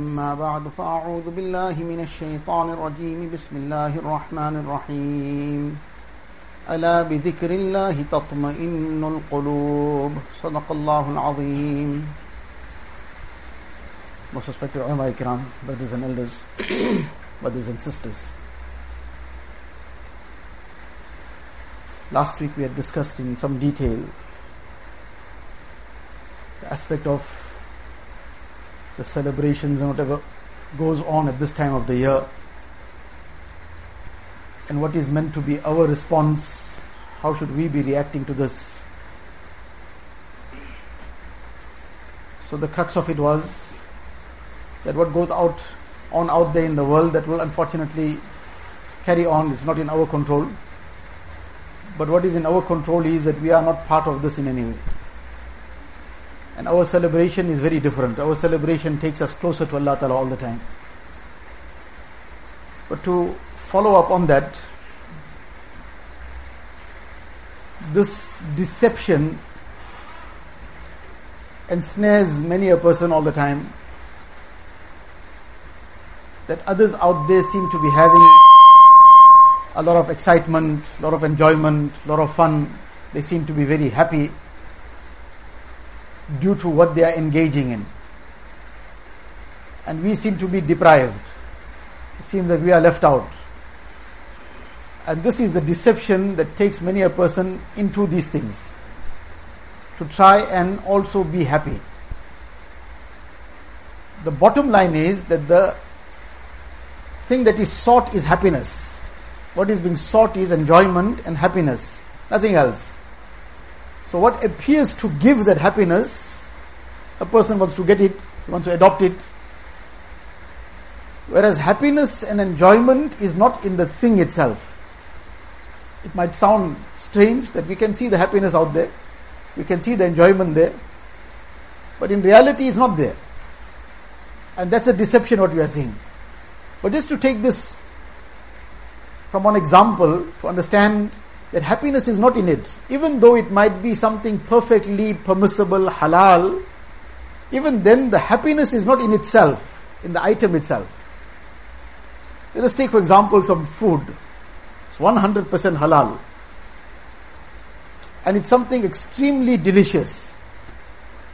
أما بعد فأعوذ بالله من الشيطان الرجيم بسم الله الرحمن الرحيم ألا بذكر الله تطمئن القلوب صدق الله العظيم Most respected ulama ikram, brothers and elders, brothers and sisters. Last week we had discussed in some detail the aspect of the celebrations and whatever goes on at this time of the year. And what is meant to be our response how should we be reacting to this? So the crux of it was that what goes out on out there in the world that will unfortunately carry on it's not in our control. But what is in our control is that we are not part of this in any way and our celebration is very different. Our celebration takes us closer to Allah Ta'ala all the time. But to follow up on that, this deception ensnares many a person all the time that others out there seem to be having a lot of excitement, a lot of enjoyment, a lot of fun. They seem to be very happy due to what they are engaging in. And we seem to be deprived. It seems that we are left out. And this is the deception that takes many a person into these things to try and also be happy. The bottom line is that the thing that is sought is happiness. What is being sought is enjoyment and happiness, nothing else. So, what appears to give that happiness, a person wants to get it, wants to adopt it. Whereas happiness and enjoyment is not in the thing itself. It might sound strange that we can see the happiness out there, we can see the enjoyment there, but in reality, it's not there. And that's a deception what we are seeing. But just to take this from one example to understand that happiness is not in it. Even though it might be something perfectly permissible, halal, even then the happiness is not in itself, in the item itself. Let us take, for example, some food. It's 100% halal. And it's something extremely delicious.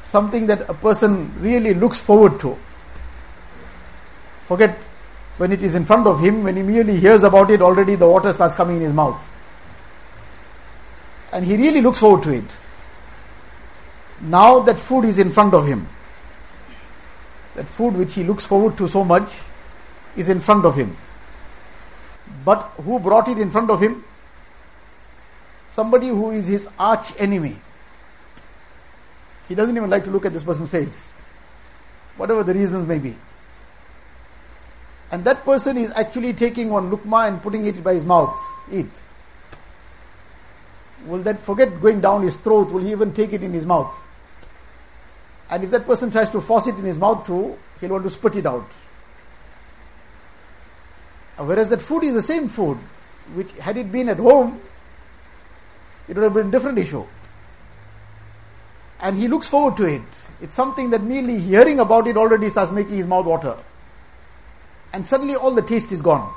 Something that a person really looks forward to. Forget when it is in front of him, when he merely hears about it, already the water starts coming in his mouth and he really looks forward to it. Now that food is in front of him, that food which he looks forward to so much is in front of him. But who brought it in front of him? Somebody who is his arch enemy. He doesn't even like to look at this person's face, whatever the reasons may be. And that person is actually taking one lukma and putting it by his mouth. Eat will that forget going down his throat? Will he even take it in his mouth? And if that person tries to force it in his mouth too, he'll want to spit it out. Whereas that food is the same food, which had it been at home, it would have been a different issue. And he looks forward to it. It's something that merely hearing about it already starts making his mouth water. And suddenly all the taste is gone.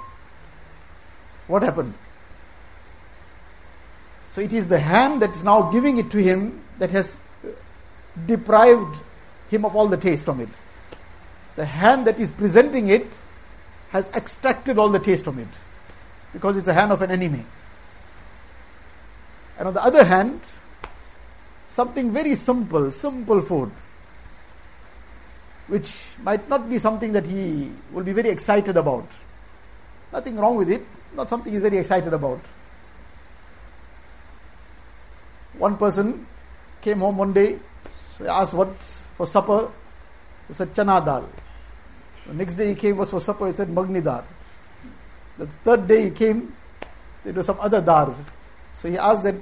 What happened? So it is the hand that is now giving it to him that has deprived him of all the taste from it. The hand that is presenting it has extracted all the taste from it because it's a hand of an enemy. And on the other hand, something very simple, simple food, which might not be something that he will be very excited about. Nothing wrong with it, not something he's very excited about. One person came home one day, I asked what for supper. He said chana dal. The next day he came was for supper. He said magni dal. The third day he came, there was some other dal. So he asked that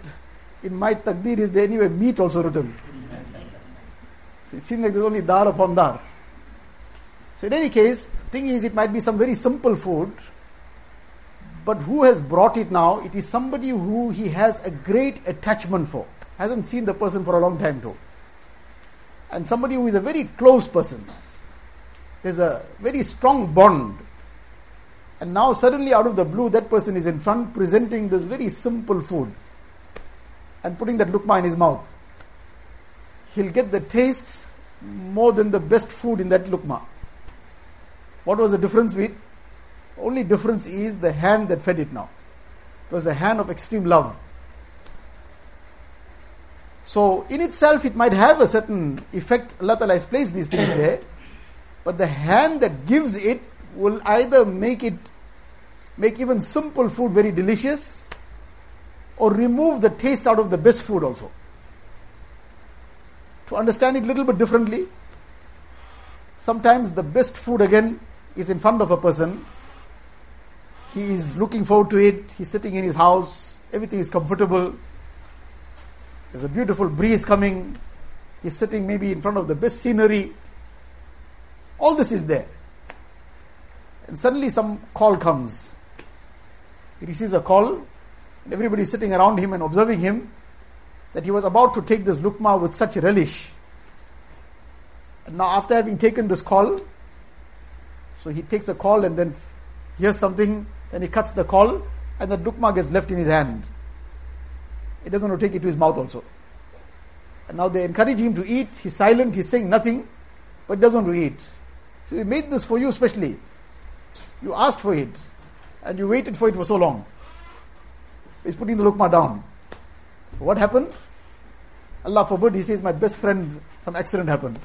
in my takdir is there anyway meat also written? So it seemed like there's only dar upon dar. So in any case, thing is it might be some very simple food, but who has brought it now? It is somebody who he has a great attachment for. Hasn't seen the person for a long time too. And somebody who is a very close person. There's a very strong bond. And now suddenly out of the blue, that person is in front presenting this very simple food and putting that lukma in his mouth. He'll get the taste more than the best food in that lukma. What was the difference with? Only difference is the hand that fed it now. It was a hand of extreme love. So in itself it might have a certain effect. Allah Ta'ala has placed these things there. But the hand that gives it will either make it make even simple food very delicious or remove the taste out of the best food also. To understand it a little bit differently, sometimes the best food again is in front of a person. He is looking forward to it, he's sitting in his house, everything is comfortable. There's a beautiful breeze coming. He's sitting maybe in front of the best scenery. All this is there. And suddenly some call comes. He receives a call, and everybody is sitting around him and observing him that he was about to take this lukma with such relish. And now, after having taken this call, so he takes a call and then hears something, and he cuts the call, and the lukma gets left in his hand. He doesn't want to take it to his mouth also. And now they encourage him to eat. He's silent, he's saying nothing, but doesn't want to eat. So we made this for you specially. You asked for it and you waited for it for so long. He's putting the lukma down. What happened? Allah forbid, he says, My best friend, some accident happened.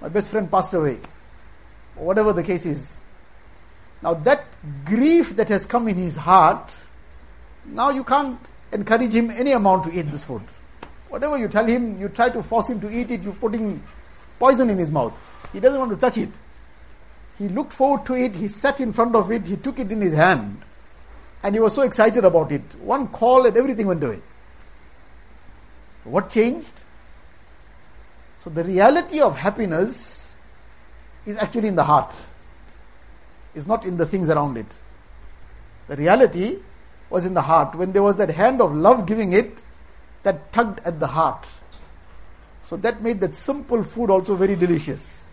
My best friend passed away. Whatever the case is. Now, that grief that has come in his heart, now you can't encourage him any amount to eat this food. Whatever you tell him, you try to force him to eat it, you're putting poison in his mouth. He doesn't want to touch it. He looked forward to it, he sat in front of it, he took it in his hand, and he was so excited about it. One call and everything went away. What changed? So the reality of happiness is actually in the heart, is not in the things around it. The reality was in the heart. When there was that hand of love giving it, that tugged at the heart. So that made that simple food also very delicious.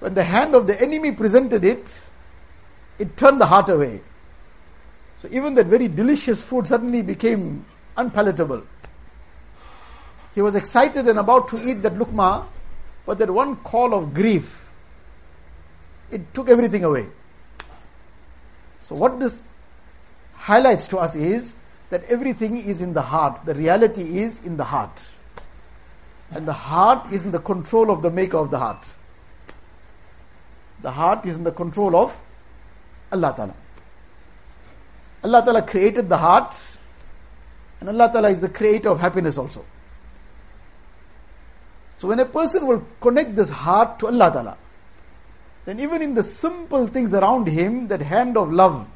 When the hand of the enemy presented it, it turned the heart away. So even that very delicious food suddenly became unpalatable. He was excited and about to eat that lukma, but that one call of grief, it took everything away. So what this highlights to us is that everything is in the heart. The reality is in the heart. And the heart is in the control of the maker of the heart. The heart is in the control of Allah Ta'ala. Allah Ta'ala created the heart, and Allah Ta'ala is the creator of happiness also. So when a person will connect this heart to Allah Ta'ala, then even in the simple things around him, that hand of love,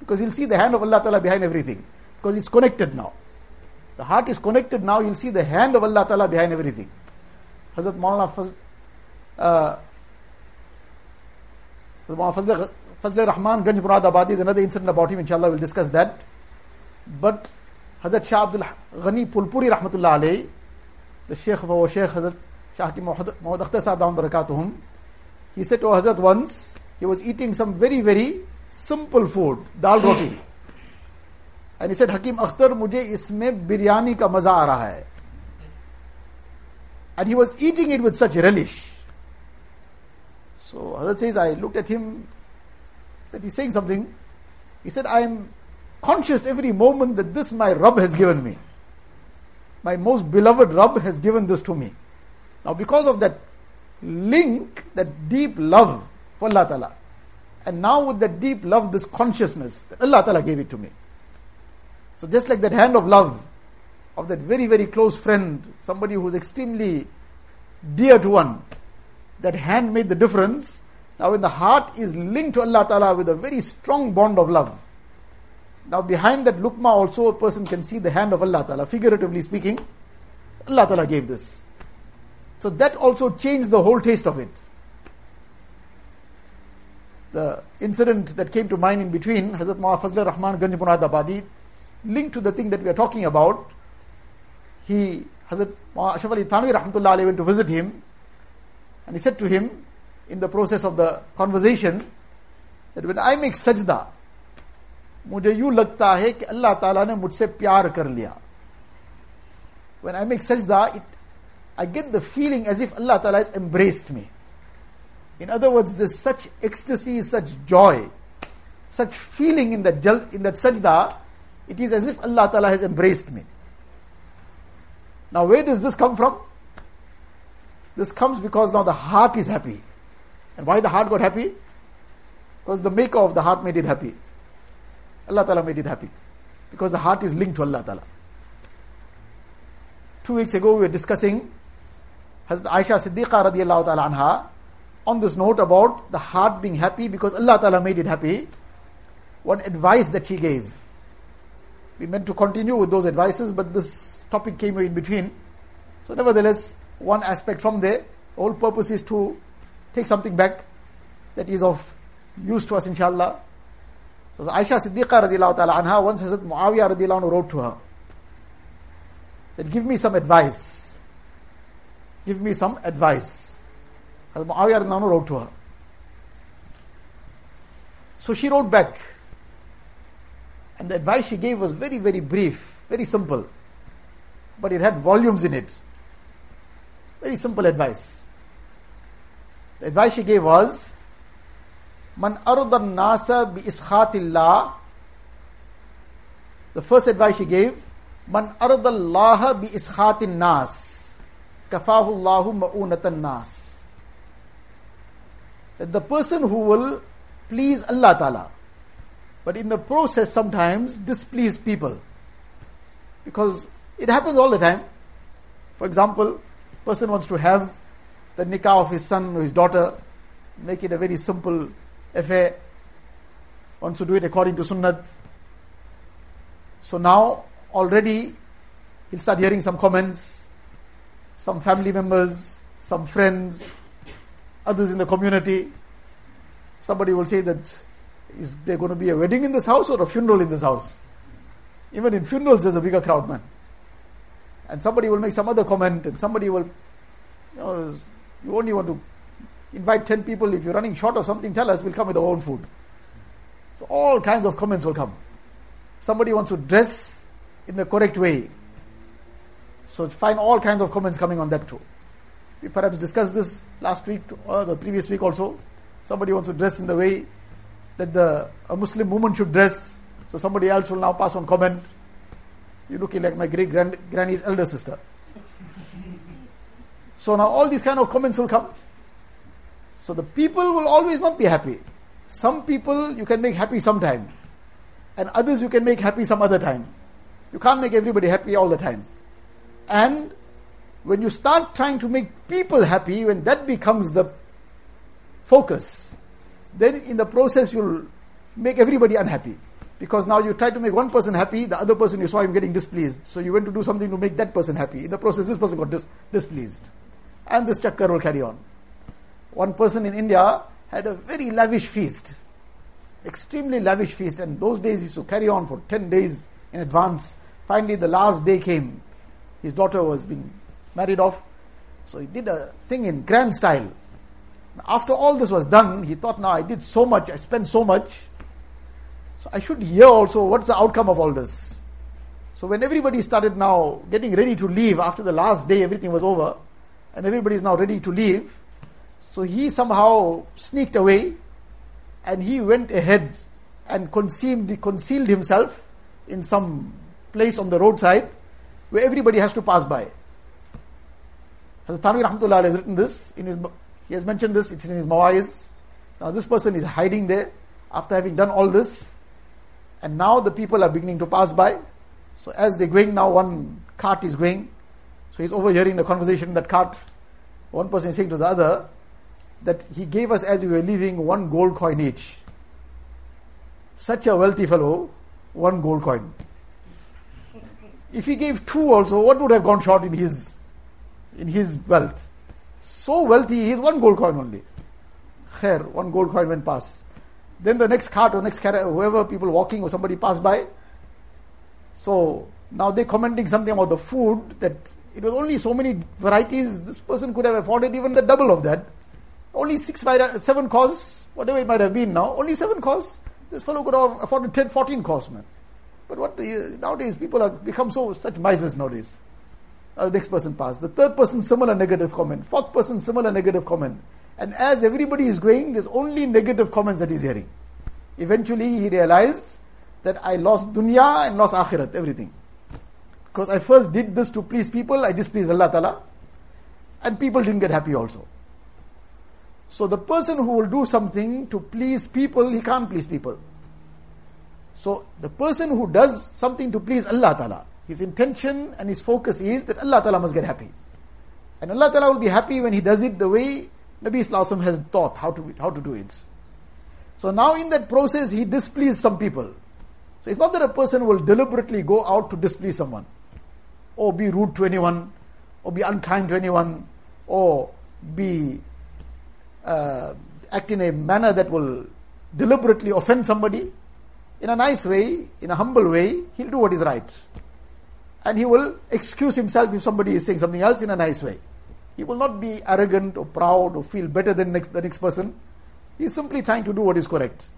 because he'll see the hand of Allah Ta'ala behind everything, because it's connected now. The heart is connected now, you'll see the hand of Allah Ta'ala behind everything. Hazrat Maulana Fazl, uh, Fazl, Fazl Rahman Ganj Murad Abadi is another incident about him, inshallah, we'll discuss that. But Hazrat Shah Abdul Ghani Phulpuri Rahmatullah alayhi, the Sheikh of our Sheikh Hazrat Shah Hakim Muhammad Akhtar Sahib Barakatuhum, he said to Hazrat once, he was eating some very, very simple food, dal roti. And he said, Hakim Akhtar, mujhe isme biryani ka maza aa raha hai. And he was eating it with such relish. So Hazrat says, I looked at him, that he's saying something. He said, I am conscious every moment that this my Rabb has given me. My most beloved Rabb has given this to me. Now, because of that link, that deep love for Allah Ta'ala, and now with that deep love, this consciousness that Allah Ta'ala gave it to me. So just like that hand of love of that very, very close friend, somebody who's extremely dear to one, that hand made the difference. Now when the heart is linked to Allah Ta'ala with a very strong bond of love, now behind that lukma also a person can see the hand of Allah Ta'ala, figuratively speaking, Allah Ta'ala gave this. So that also changed the whole taste of it. The incident that came to mind in between, Hazrat Mawa Fazl Rahman Ganj Murad Abadi, linked to the thing that we are talking about, he, Hazrat Ashraf Ali Thanwi Rahmatullah went to visit him, and he said to him, in the process of the conversation that when I make sajda, मुझे यूं लगता है कि अल्लाह ताला ने मुझसे प्यार कर लिया when I make sajda it I get the feeling as if Allah Ta'ala has embraced me. In other words, there's such ecstasy, such joy, such feeling in that, in that sajda, it is as if Allah Ta'ala has embraced me. Now, where does this come from? This comes because now the heart is happy. And why the heart got happy? Because the maker of the heart made it happy. Allah Ta'ala made it happy. Because the heart is linked to Allah Ta'ala. Two weeks ago we were discussing Hazrat Aisha Siddiqa radiallahu ta'ala anha on this note about the heart being happy because Allah Ta'ala made it happy. One advice that she gave. We meant to continue with those advices, but this topic came in between. So, nevertheless, one aspect from there, the whole purpose is to take something back that is of use to us, inshallah. So, Aisha Siddiqa radiallahu ta'ala anha, once Hazrat Muawiyah radiallahu anhu wrote to her that give me some advice. Give me some advice. Radiallahu anhu wrote to her. So she wrote back. And the advice she gave was very, very brief, very simple. But it had volumes in it. Very simple advice. The advice she gave was Man arda nasa bi iskhatillah. The first advice she gave Man arda Allah bi iskhatin nas. Kafahu Allahu ma'unatan nas. That the person who will please Allah Ta'ala, but in the process sometimes displease people. Because it happens all the time. For example, person wants to have the nikah of his son or his daughter, make it a very simple affair, wants to do it according to sunnat. So now already he'll start hearing some comments, some family members, some friends, others in the community. Somebody will say that is there going to be a wedding in this house or a funeral in this house? Even in funerals, there's a bigger crowd, man. And somebody will make some other comment, and somebody will, you know, you only want to invite 10 people. If you're running short of something, tell us, we'll come with our own food. So, all kinds of comments will come. Somebody wants to dress in the correct way. So, find all kinds of comments coming on that too. We perhaps discussed this last week or the previous week also. Somebody wants to dress in the way that the a Muslim woman should dress. So somebody else will now pass on comment. You're looking like my great grand, granny's elder sister. so now all these kind of comments will come. So the people will always not be happy. Some people you can make happy sometime, and others you can make happy some other time. You can't make everybody happy all the time. And when you start trying to make people happy, when that becomes the focus, then in the process you'll make everybody unhappy. Because now you try to make one person happy, the other person you saw him getting displeased. So you went to do something to make that person happy. In the process, this person got dis- displeased. And this chakkar will carry on. One person in India had a very lavish feast, extremely lavish feast, and those days used to carry on for 10 days in advance. Finally, the last day came. His daughter was being married off. So he did a thing in grand style. After all this was done, he thought, now I did so much, I spent so much, so I should hear also what's the outcome of all this. So when everybody started now getting ready to leave after the last day, everything was over, and everybody is now ready to leave, so he somehow sneaked away and he went ahead and concealed, concealed himself in some place on the roadside where everybody has to pass by. Hazrat Thanvi Rahmatullah has written this in his he has mentioned this, it's in his Mawaiz. Now this person is hiding there after having done all this, and now the people are beginning to pass by. So as they're going now, one cart is going. So he's overhearing the conversation in that cart. One person is saying to the other that he gave us as we were leaving one gold coin each. Such a wealthy fellow, one gold coin. If he gave two also, what would have gone short in his in his wealth? So wealthy, he is one gold coin only. Khair, one gold coin went past. Then the next cart or next car, whoever people walking or somebody passed by. So now they're commenting something about the food that it was only so many varieties. This person could have afforded even the double of that. Only six, five, seven cars, whatever it might have been now, only seven cars. This fellow could have afforded 10, 14 cars, man. But what nowadays people have become so such misers nowadays. Uh, the next person passed. The third person, similar negative comment. Fourth person, similar negative comment. And as everybody is going, there's only negative comments that he's hearing. Eventually, he realized that I lost dunya and lost akhirat, everything. Because I first did this to please people, I displeased Allah Ta'ala. And people didn't get happy also. So the person who will do something to please people, he can't please people. So the person who does something to please Allah Ta'ala, his intention and his focus is that Allah Ta'ala must get happy. And Allah Ta'ala will be happy when he does it the way Nabi Wasallam has taught how to, how to do it. So now in that process, he displeased some people. So it's not that a person will deliberately go out to displease someone, or be rude to anyone, or be unkind to anyone, or be uh, act in a manner that will deliberately offend somebody. In a nice way, in a humble way, he'll do what is right. And he will excuse himself if somebody is saying something else in a nice way. He will not be arrogant or proud or feel better than next, the next person. He is simply trying to do what is correct.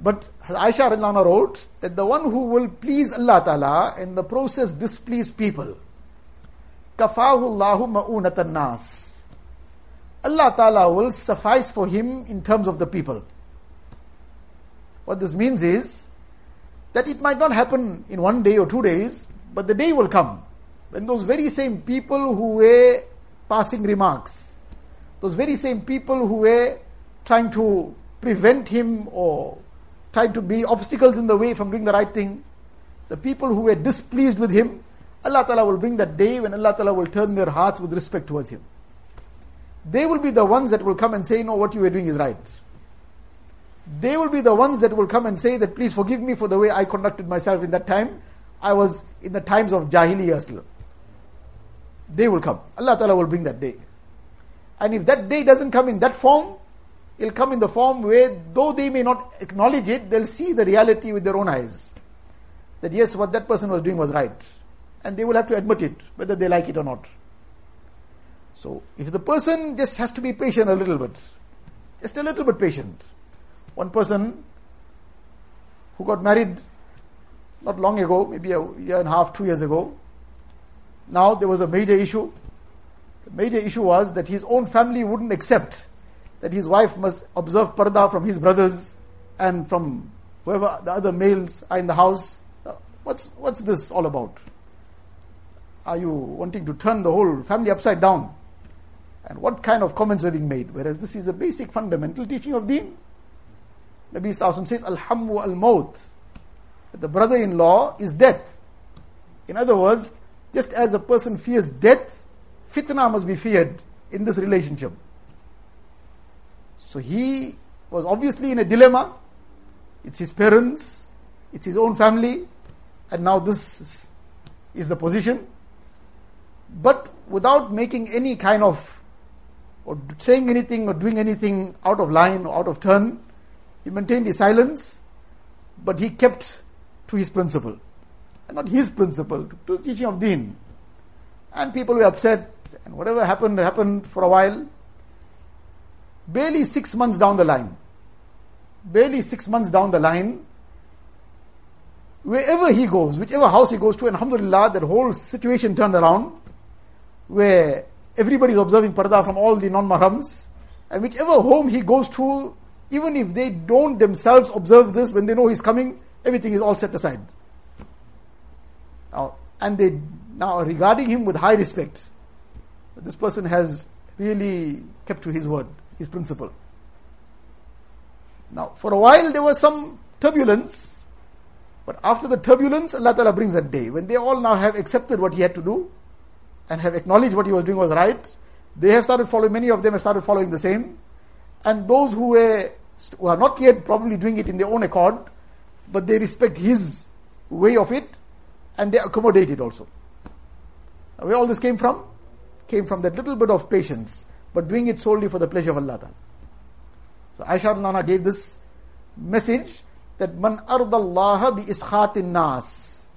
But Aisha Radlana wrote that the one who will please Allah Ta'ala in the process displease people, kafahu Allahu ma'unatan nas. Allah Ta'ala will suffice for him in terms of the people. What this means is that it might not happen in one day or two days, but the day will come when those very same people who were passing remarks, those very same people who were trying to prevent him or trying to be obstacles in the way from doing the right thing, the people who were displeased with him, Allah Ta'ala will bring that day when Allah Ta'ala will turn their hearts with respect towards him. They will be the ones that will come and say, No, what you were doing is right. They will be the ones that will come and say that, Please forgive me for the way I conducted myself in that time. I was in the times of Jahiliyyah. They will come. Allah Ta'ala will bring that day. And if that day doesn't come in that form, it'll come in the form where, though they may not acknowledge it, they'll see the reality with their own eyes. That yes, what that person was doing was right. And they will have to admit it, whether they like it or not. So, if the person just has to be patient a little bit, just a little bit patient. One person who got married not long ago, maybe a year and a half, two years ago, now there was a major issue. The major issue was that his own family wouldn't accept that his wife must observe parda from his brothers and from whoever the other males are in the house. Uh, what's, what's this all about? Are you wanting to turn the whole family upside down? And what kind of comments were being made? Whereas this is a basic fundamental teaching of deen. Nabi Sallallahu says, Alhamu al maut. The brother in law is death. In other words, just as a person fears death, fitna must be feared in this relationship. So he was obviously in a dilemma. It's his parents, it's his own family, and now this is the position. But without making any kind of, or saying anything or doing anything out of line or out of turn, he maintained his silence, but he kept to his principle and not his principle, to the teaching of deen. And people were upset, and whatever happened, happened for a while. Barely six months down the line, barely six months down the line, wherever he goes, whichever house he goes to, and alhamdulillah, that whole situation turned around, where everybody is observing parda from all the non-mahrams, and whichever home he goes to, even if they don't themselves observe this, when they know he's coming, everything is all set aside. Now, and they now regarding him with high respect. This person has really kept to his word, his principle. Now, for a while there was some turbulence, but after the turbulence, Allah Ta'ala brings a day when they all now have accepted what he had to do and have acknowledged what he was doing was right. They have started following, many of them have started following the same. And those who were who are not yet probably doing it in their own accord, but they respect his way of it, and they accommodate it also. Where all this came from? Came from that little bit of patience, but doing it solely for the pleasure of Allah. So Aisha Nana gave this message that man ardallaha bi iskhatin nas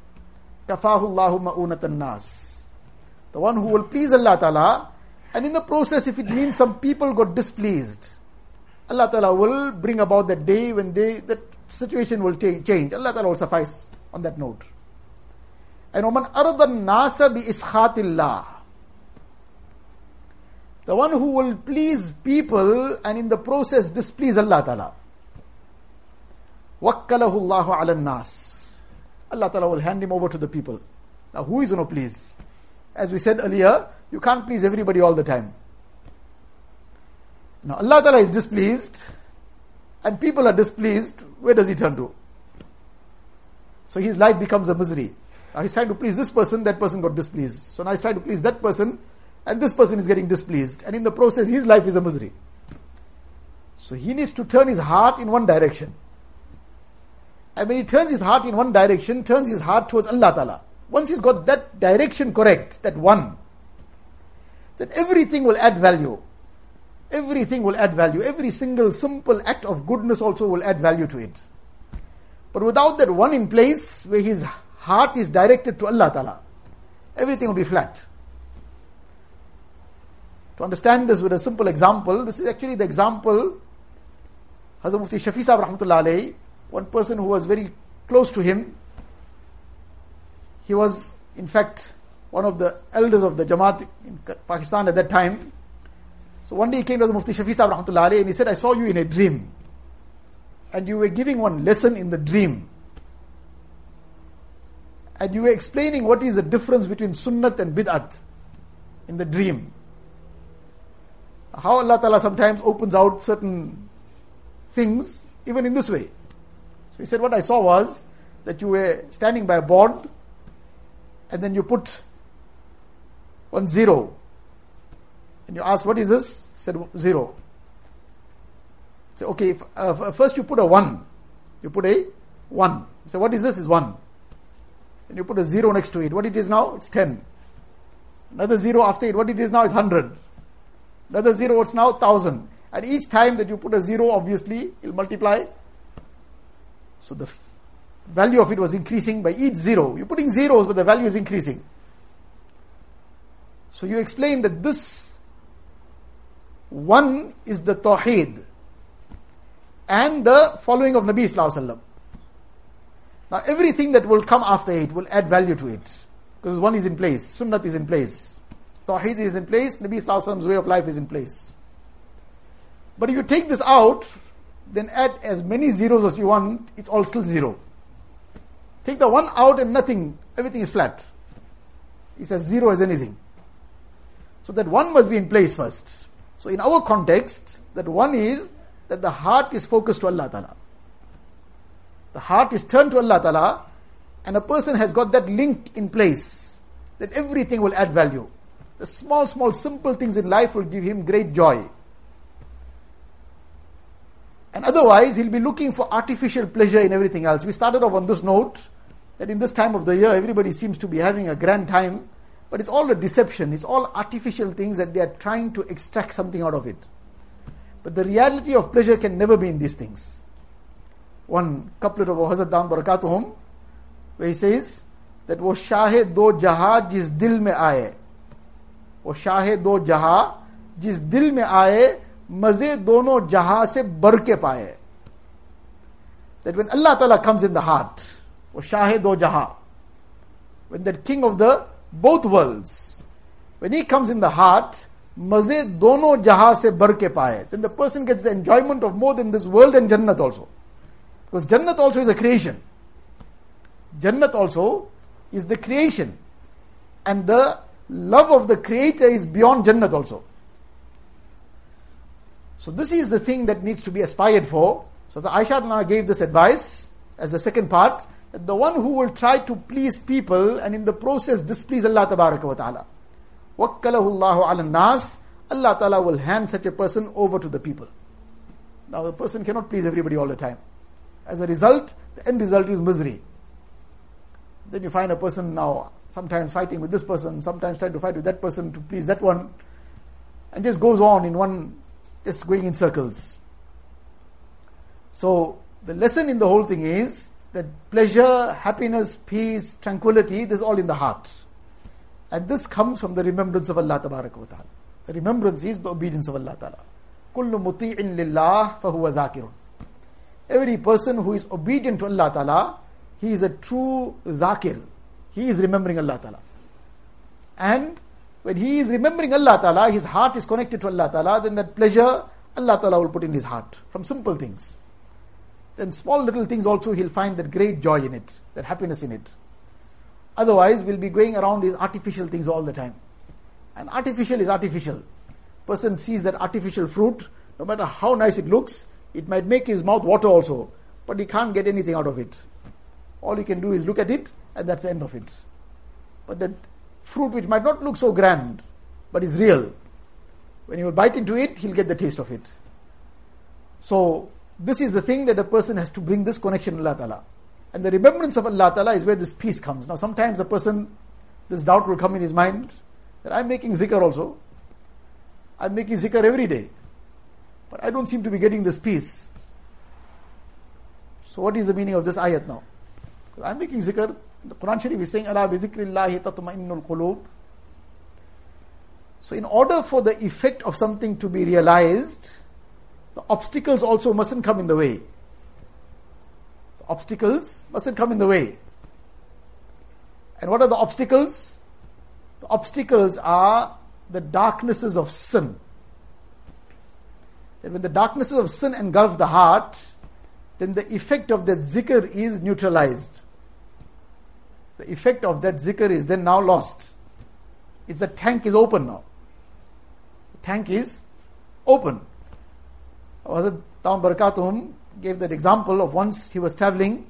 kafahu Allahu ma'unatan nas. The one who will please Allah Ta'ala And in the process, if it means some people got displeased, Allah Ta'ala will bring about the day when they, that situation will t- change. Allah Ta'ala will suffice on that note. And Oman Ardan Nasa bi Iskhatillah. The one who will please people and in the process displease Allah Ta'ala. Wakkalahu Allahu ala nas. Allah Ta'ala will hand him over to the people. Now, who is going to please? As we said earlier, you can't please everybody all the time. Now Allah Ta'ala is displeased and people are displeased, where does he turn to? So his life becomes a misery. Now he's trying to please this person, that person got displeased. So now he's trying to please that person, and this person is getting displeased. And in the process, his life is a misery. So he needs to turn his heart in one direction. And when he turns his heart in one direction, turns his heart towards Allah Ta'ala. Once he's got that direction correct, that one, then everything will add value. Everything will add value. Every single simple act of goodness also will add value to it. But without that one in place where his heart is directed to Allah Ta'ala, everything will be flat. To understand this with a simple example, this is actually the example Hazrat Mufti Shafi Sahib Rahmatullah alayhi, one person who was very close to him, he was in fact one of the elders of the Jamaat in Pakistan at that time. So one day he came to the Mufti Shafi Sahib Rahmatullah and he said, I saw you in a dream. And you were giving one lesson in the dream. And you were explaining what is the difference between sunnat and bid'at in the dream. How Allah Ta'ala sometimes opens out certain things, even in this way. So he said, What I saw was that you were standing by a board and then you put one zero and you ask, what is this? He said, zero. Say, okay, if, uh, first you put a one. You put a one. So what is this? Is one. And you put a zero next to it. What it is now? It's ten. Another zero after it. What it is now is hundred. Another zero, what's now? Thousand. And each time that you put a zero, obviously, it'll multiply. So the value of it was increasing by each zero. You're putting zeros, but the value is increasing. So you explain that this one is the Tawheed and the following of Nabi Sallallahu Now everything that will come after it will add value to it. Because one is in place, Sunnat is in place, Tawheed is in place, Nabi Sallallahu way of life is in place. But if you take this out, then add as many zeros as you want, it's all still zero. Take the one out and nothing, everything is flat. It's as zero as anything. So that one must be in place first. So in our context, that one is that the heart is focused to Allah Ta'ala. The heart is turned to Allah Ta'ala, and a person has got that link in place, that everything will add value. The small, small, simple things in life will give him great joy. And otherwise, he'll be looking for artificial pleasure in everything else. We started off on this note that in this time of the year, everybody seems to be having a grand time but it's all a deception, it's all artificial things that they are trying to extract something out of it. But the reality of pleasure can never be in these things. One couplet of Hazrat Dam Barakatuhum, where he says that वो शाह दो जहा जिस दिल में आए वो शाह दो जहा जिस दिल में आए मजे दोनों जहां से बर के पाए that when Allah Ta'ala comes in the heart, वो शाह दो जहा, when that king of the both worlds. When he comes in the heart, maze dono jaha se bar ke paaye. Then the person gets the enjoyment of more than this world and Jannat also. Because Jannat also is a creation. Jannat also is the creation. And the love of the Creator is beyond Jannat also. So this is the thing that needs to be aspired for. So the Aisha gave this advice as the second part the one who will try to please people and in the process displease Allah Tabaraka wa Ta'ala. Wakkalahu Allahu ala nas, Allah Ta'ala will hand such a person over to the people. Now the person cannot please everybody all the time. As a result, the end result is misery. Then you find a person now sometimes fighting with this person, sometimes trying to fight with that person to please that one, and just goes on in one, just going in circles. So the lesson in the whole thing is that pleasure, happiness, peace, tranquility, this is all in the heart. And this comes from the remembrance of Allah Ta'ala. The remembrance is the obedience of Allah Ta'ala. كل مطيع لله فهو ذاكر. Every person who is obedient to Allah Ta'ala, he is a true zakir. He is remembering Allah Ta'ala. And when he is remembering Allah Ta'ala, his heart is connected to Allah Ta'ala, then that pleasure Allah Ta'ala will put in his heart from simple things. Then small little things also he'll find that great joy in it, that happiness in it. Otherwise, we'll be going around these artificial things all the time. And artificial is artificial. Person sees that artificial fruit, no matter how nice it looks, it might make his mouth water also, but he can't get anything out of it. All he can do is look at it, and that's the end of it. But that fruit which might not look so grand, but is real, when he will bite into it, he'll get the taste of it. So, this is the thing that a person has to bring this connection to Allah Ta'ala. And the remembrance of Allah Ta'ala is where this peace comes. Now, sometimes a person, this doubt will come in his mind that I'm making zikr also. I'm making zikr every day. But I don't seem to be getting this peace. So, what is the meaning of this ayat now? I'm making zikr. The Quran Sharif is saying, Allah bi zikrillahi tatma'innul qulub. So, in order for the effect of something to be realized, the obstacles also mustn't come in the way. The obstacles mustn't come in the way. And what are the obstacles? The obstacles are the darknesses of sin. That when the darknesses of sin engulf the heart, then the effect of that zikr is neutralized. The effect of that zikr is then now lost. It's the tank is open now. The tank is open. Hazrat Tam Barakatuhum gave that example of once he was traveling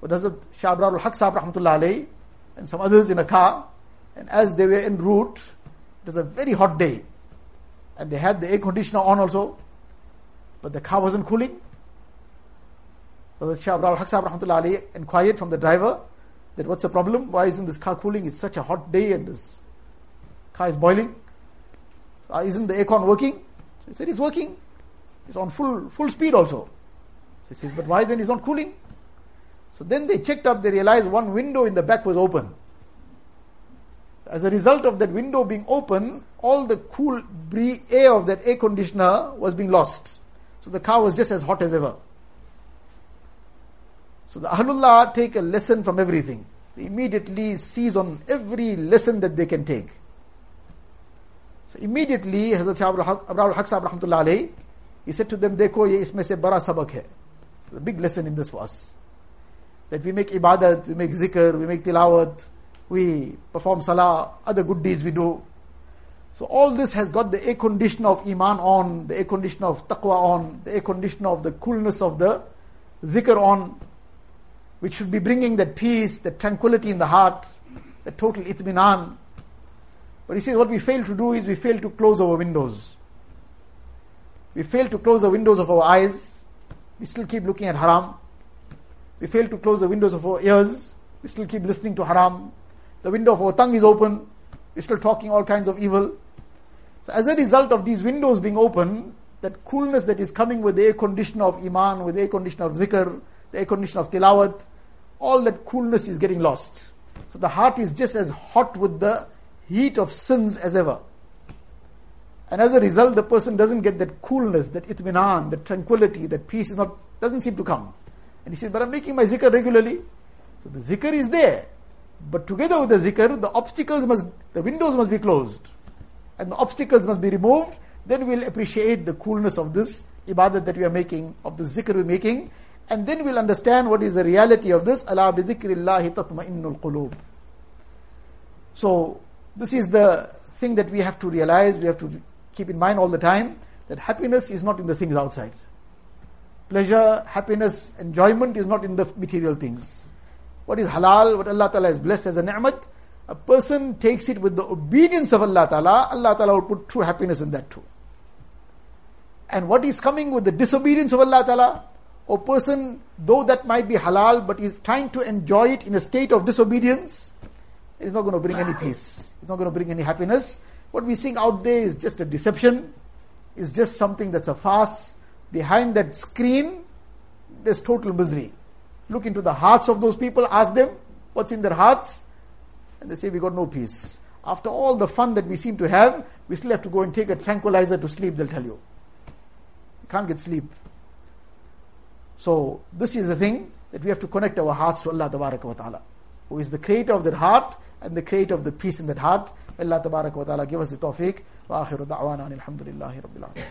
with Hazrat Shah Abrar al-Haq and some others in a car and as they were en route it was a very hot day. And they had the air conditioner on also but the car wasn't cooling. So Shah Abrar al-Haq inquired from the driver that what's the problem? Why isn't this car cooling? It's such a hot day and this car is boiling. So ah, isn't the aircon working? So he said it's working it's on full, full speed also. So he says, but why then is not cooling? So then they checked up, they realized one window in the back was open. As a result of that window being open, all the cool air of that air conditioner was being lost. So the car was just as hot as ever. So the Ahlullah take a lesson from everything. They immediately seize on every lesson that they can take. So immediately, Hazrat Abrar al-Haq Sahib Rahmatullah he said to them, Dekho, ye isme se bara sabak hai. The big lesson in this was that we make ibadat, we make zikr, we make tilawat, we perform salah, other good deeds we do. So all this has got the air conditioner of iman on, the air conditioner of taqwa on, the air conditioner of the coolness of the zikr on, which should be bringing that peace, that tranquility in the heart, that total itminan. But he says what we fail to do is we fail to close our windows. We fail to close the windows of our eyes. We still keep looking at haram. We fail to close the windows of our ears. We still keep listening to haram. The window of our tongue is open. We're still talking all kinds of evil. So, as a result of these windows being open, that coolness that is coming with the air conditioner of iman, with the air conditioner of zikr, the air conditioner of tilawat, all that coolness is getting lost. So the heart is just as hot with the heat of sins as ever. And as a result, the person doesn't get that coolness, that itminan, that tranquility, that peace is not, doesn't seem to come. And he says, but I'm making my zikr regularly. So the zikr is there. But together with the zikr, the obstacles must, the windows must be closed. And the obstacles must be removed. Then we'll appreciate the coolness of this ibadat that we are making, of the zikr we're making. And then we'll understand what is the reality of this. Allah bi dhikrillahi tatma'innul qulub. So, this is the thing that we have to realize, we have to keep in mind all the time that happiness is not in the things outside. Pleasure, happiness, enjoyment is not in the material things. What is halal, what Allah Ta'ala has blessed as a ni'mat, a person takes it with the obedience of Allah Ta'ala, Allah Ta'ala will put true happiness in that too. And what is coming with the disobedience of Allah Ta'ala, a person, though that might be halal, but is trying to enjoy it in a state of disobedience, it is not going to bring any peace. It's not going to bring any happiness. What we're seeing out there is just a deception, is just something that's a farce. Behind that screen, there's total misery. Look into the hearts of those people, ask them what's in their hearts, and they say, We got no peace. After all the fun that we seem to have, we still have to go and take a tranquilizer to sleep, they'll tell you. You can't get sleep. So, this is the thing that we have to connect our hearts to Allah ta'ala, who is the creator of that heart and the creator of the peace in that heart. Allah wa ta'ala give us the tawfiq. Wa akhiru da'wana alhamdulillahi rabbil alamin.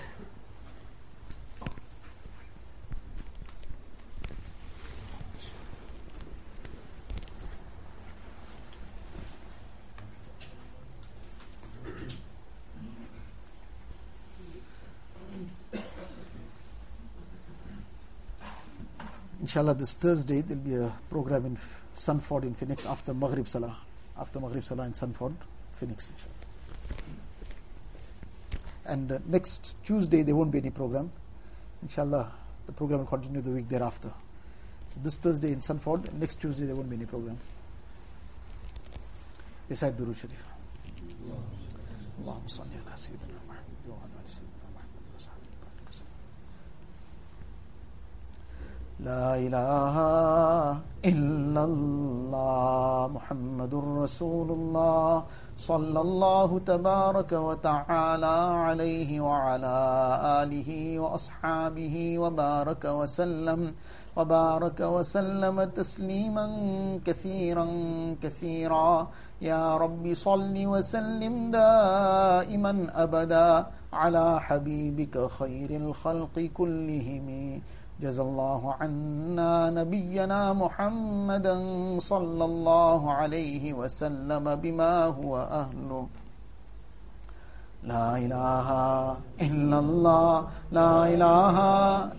Inshallah, this Thursday there'll be a program in Sunford in Phoenix after Maghrib Salah. After Maghrib Salah in Sunford, Phoenix. And uh, next Tuesday, there won't be any program. Inshallah, the program will continue the week thereafter. So this Thursday in Sunford, next Tuesday, there won't be any program. Beside Durud Sharif. لا اله الا الله محمد رسول الله صلى الله تبارك وتعالى عليه وعلى آله وأصحابه وبارك وسلم وبارك وسلم تسليما كثيرا كثيرا. يا رب صل وسلم دائما أبدا على حبيبك خير الخلق كلهم. جزى الله عنا نبينا محمدا صلى الله عليه وسلم بما هو أهله. لا الہ الا اللہ لا الہ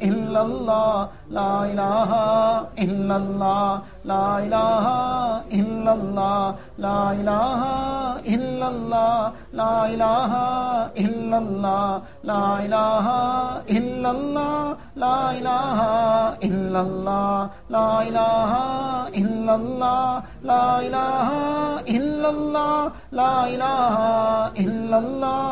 الا اللہ لا الہ الا اللہ لا الہ الا اللہ لا الہ الا اللہ لا الہ الا اللہ لا الہ الا اللہ لا الہ الا اللہ لا الہ الا اللہ لا الہ الا اللہ لا الہ الا اللہ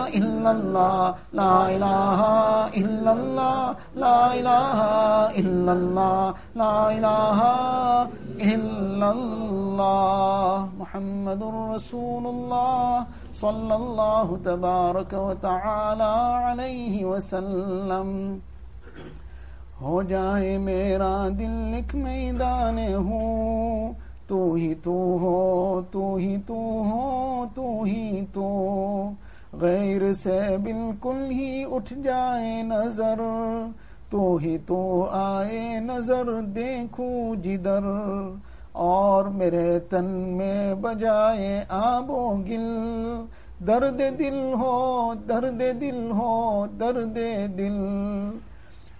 إلا الله لا إله إلا الله لا إله إلا الله لا إله إلا الله. محمد رسول الله صلى الله تبارك وتعالى عليه وسلم. ہو جائے میرا دل ایک میدان ہو تو ہی تو ہو تو ہی تو ہو تو ہی تو غیر سے بالکل ہی اٹھ جائے نظر، تو ہی تو آئے نظر دیکھوں جدر۔ اور میرے تن میں بجائے آب و گل، درد دل ہو، درد دل ہو، درد دل۔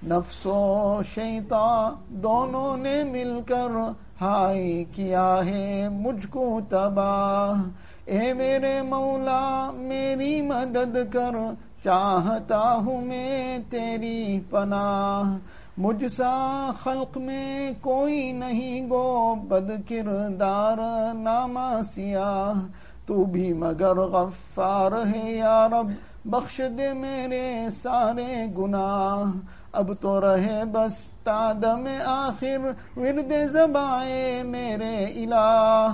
نفس و شیطان دونوں نے مل کر ہائی کیا ہے مجھ کو تباہ۔ اے میرے مولا، میری مدد کر، چاہتا ہوں میں تیری پناہ۔ مجھ سا خلق میں کوئی نہیں گو، بد کردار نامہ سیاہ۔ تو بھی مگر غفار ہے یا رب، بخش دے میرے سارے گناہ۔ اب تو رہے بس تادم آخر، ورد زبائے میرے الہ۔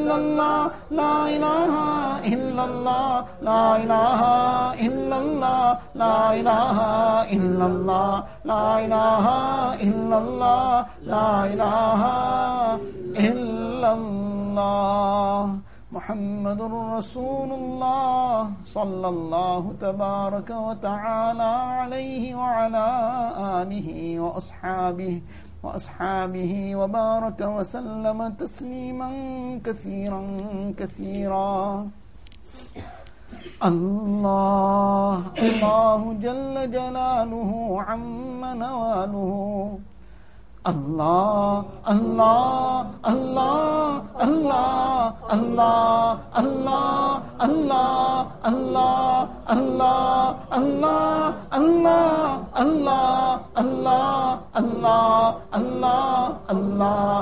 إلا الله لا إله إلا الله لا إله إلا الله لا إله إلا الله لا إله إلا الله لا إله إلا الله. محمد رسول الله صلى الله تبارك وتعالى عليه وعلى آله وأصحابه وأصحابه وبارك وسلم تسليما كثيرا كثيرا الله الله جل جلاله عم نواله الله الله الله الله الله الله الله الله الله الله الله الله الله اللہ اللہ اللہ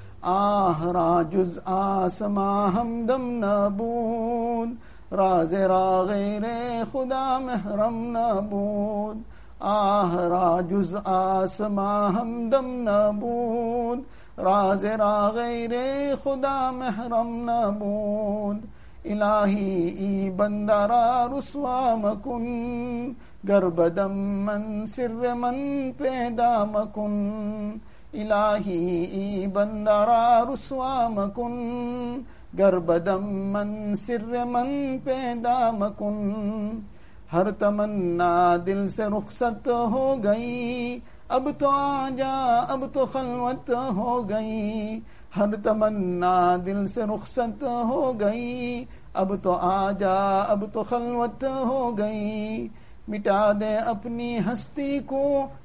آه را جز آسما همدم نبود. راز را غیر خدا محرم نبود. آه را جز آسما همدم نبود. راز را غیر خدا محرم نبود. الهی ای بنده را رسوا مکن. گر من سر من پیدا مکن. الہی بندرا رسوا مکن گر بدم من سر من پیدا مکن ہر تمنا دل سے رخصت ہو گئی اب تو آ جا اب تو خلوت ہو گئی ہر تمنا دل سے رخصت ہو گئی اب تو آ جا اب تو خلوت ہو گئی مٹا دے اپنی ہستی کو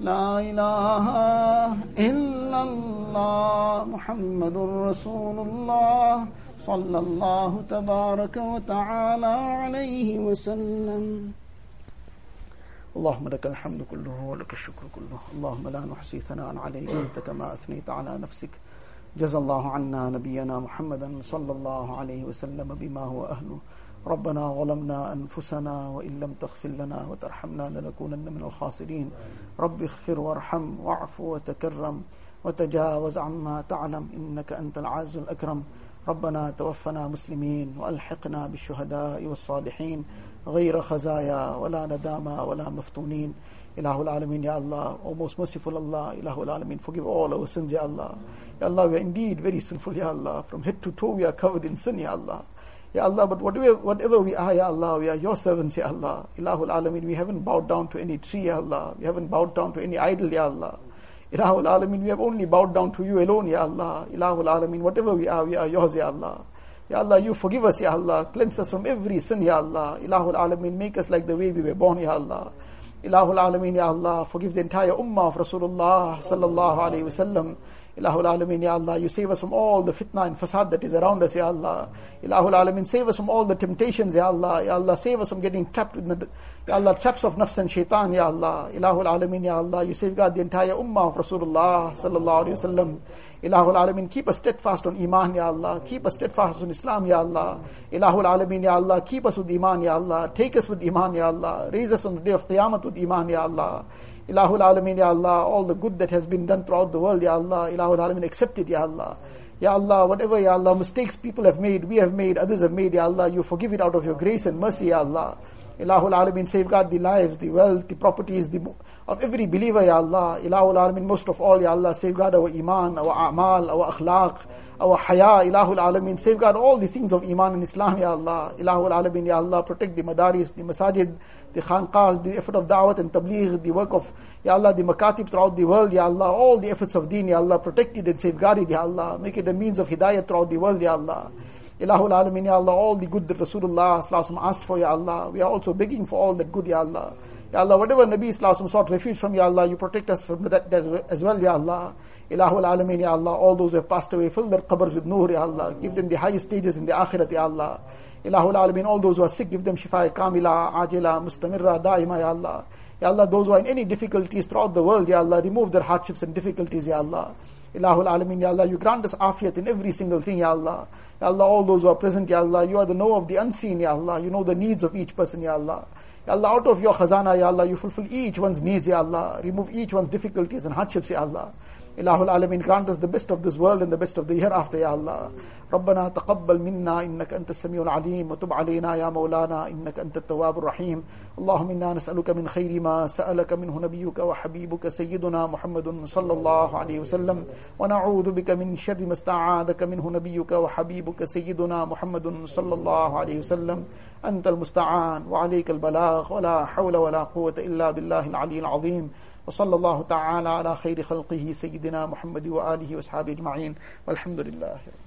لا إله إلا الله محمد رسول الله صلى الله تبارك وتعالى عليه وسلم. اللهم لك الحمد كله ولك الشكر كله. اللهم لا نحصي ثناء عليك أنت كما أثنيت على نفسك. جزى الله عنا نبينا محمدا صلى الله عليه وسلم بما هو أهله. ربنا ظلمنا أنفسنا وإن لم تغفر لنا وترحمنا لنكونن من الخاسرين. رب اغفر وارحم واعف وتكرم وتجاوز عما تعلم إنك أنت العز الأكرم. ربنا توفنا مسلمين وألحقنا بالشهداء والصالحين. غير خزايا ولا ندامى ولا مفتونين. إله العالمين يا Allah O most merciful Allah. إله العالمين. Forgive all our sins يا Allah يا Allah we are indeed very sinful يا Allah from head to toe we are covered in sin يا Allah Ya Allah, but whatever, whatever we are, Ya Allah, we are your servants, Ya Allah. Ilahul Alameen, we haven't bowed down to any tree, Ya Allah. We haven't bowed down to any idol, Ya Allah. Ilahul Alameen, we have only bowed down to you alone, Ya Allah. Ilahul Alameen, whatever we are, we are yours, Ya Allah. Ya Allah, you forgive us, Ya Allah. Cleanse us from every sin, Ya Allah. Ilahul Alameen, make us like the way we were born, Ya Allah. Ilahul Alameen, Ya Allah, forgive the entire ummah of Rasulullah sallallahu alayhi wa sallam. Ilahul Alameen, Ya Allah, you save us from all the fitna and fasad that is around us, Ya Allah. Ilahul Alameen, save us from all the temptations, Ya Allah. Ya Allah, save us from getting trapped in the, Ya Allah, traps of nafs and shaitan, Ya Allah. Ilahul Alameen, Ya Allah, you safeguard the entire ummah of Rasulullah sallallahu alayhi wa sallam. Ilahul Alameen, keep us steadfast on Iman, Ya Allah. Keep us steadfast on Islam, Ya Allah. Ilahul Alameen, Ya Allah, keep us with Iman, Ya Allah. Take us with Iman, Ya Allah. Raise us on the day of Qiyamah with Iman, Ya Allah. Ilahul Alameen, Ya Allah, all the good that has been done throughout the world, Ya Allah, Ilahul Alameen, accept it, Ya Allah. Ya Allah, whatever, Ya Allah, mistakes people have made, we have made, others have made, Ya Allah, you forgive it out of your grace and mercy, Ya Allah. Ilahul Alameen, safeguard the lives, the wealth, the properties, the, of every believer, Ya Allah. Ilahul Alameen, most of all, Ya Allah, safeguard our Iman, our A'mal, our Akhlaq, our Haya, Ilahul Alameen, safeguard all the things of Iman and Islam, Ya Allah. Ilahul Alameen, Ya Allah, protect the Madaris, the Masajid, the khanqahs, the effort of da'wat and tabligh, the work of, Ya Allah, the makatib throughout the world, Ya Allah, all the efforts of deen, Ya Allah, protect it and safeguard it, Ya Allah, make it a means of hidayah throughout the world, Ya Allah. Ilahul Alameen, Ya Allah, all the good that Rasulullah asked for, Ya Allah, we are also begging for all that good, Ya Allah. Ya Allah, whatever Nabi Sallallahu sought refuge from, Ya Allah, you protect us from that as well, Ya Allah. Ilahul Alameen, Ya Allah, all those who have passed away, fill their qabrs with nur, Ya Allah. Give them the highest stages in the akhirat, Ya Allah. Ilahul Alameen, all those who are sick, give them shifa kamila, ajila, mustamirra, daima, Ya Allah. Ya Allah, those who are in any difficulties throughout the world, Ya Allah, remove their hardships and difficulties, Ya Allah. Ilahul Alameen, Ya Allah, you grant us afiyat in every single thing, Ya Allah. Ya Allah, all those who are present, Ya Allah, you are the knower of the unseen, Ya Allah. You know the needs of each person, Ya Allah. Allah, out of your khazana, Ya Allah, you fulfill each one's needs, Ya Allah. Remove each one's difficulties and hardships, Ya Allah. Ilahul Alameen, grant us the best of this world and the best of the hereafter, Ya Allah. ربنا تقبل منا إنك أنت السميع العليم وتب علينا يا مولانا إنك أنت التواب الرحيم اللهم إنا نسألك من خير ما سألك منه نبيك وحبيبك سيدنا محمد صلى الله عليه وسلم ونعوذ بك من شر ما استعاذك منه نبيك وحبيبك سيدنا محمد صلى الله عليه وسلم أنت المستعان وعليك البلاغ ولا حول ولا قوة إلا بالله العلي العظيم وصلى الله تعالى على خير خلقه سيدنا محمد وآله وأصحابه أجمعين والحمد لله رب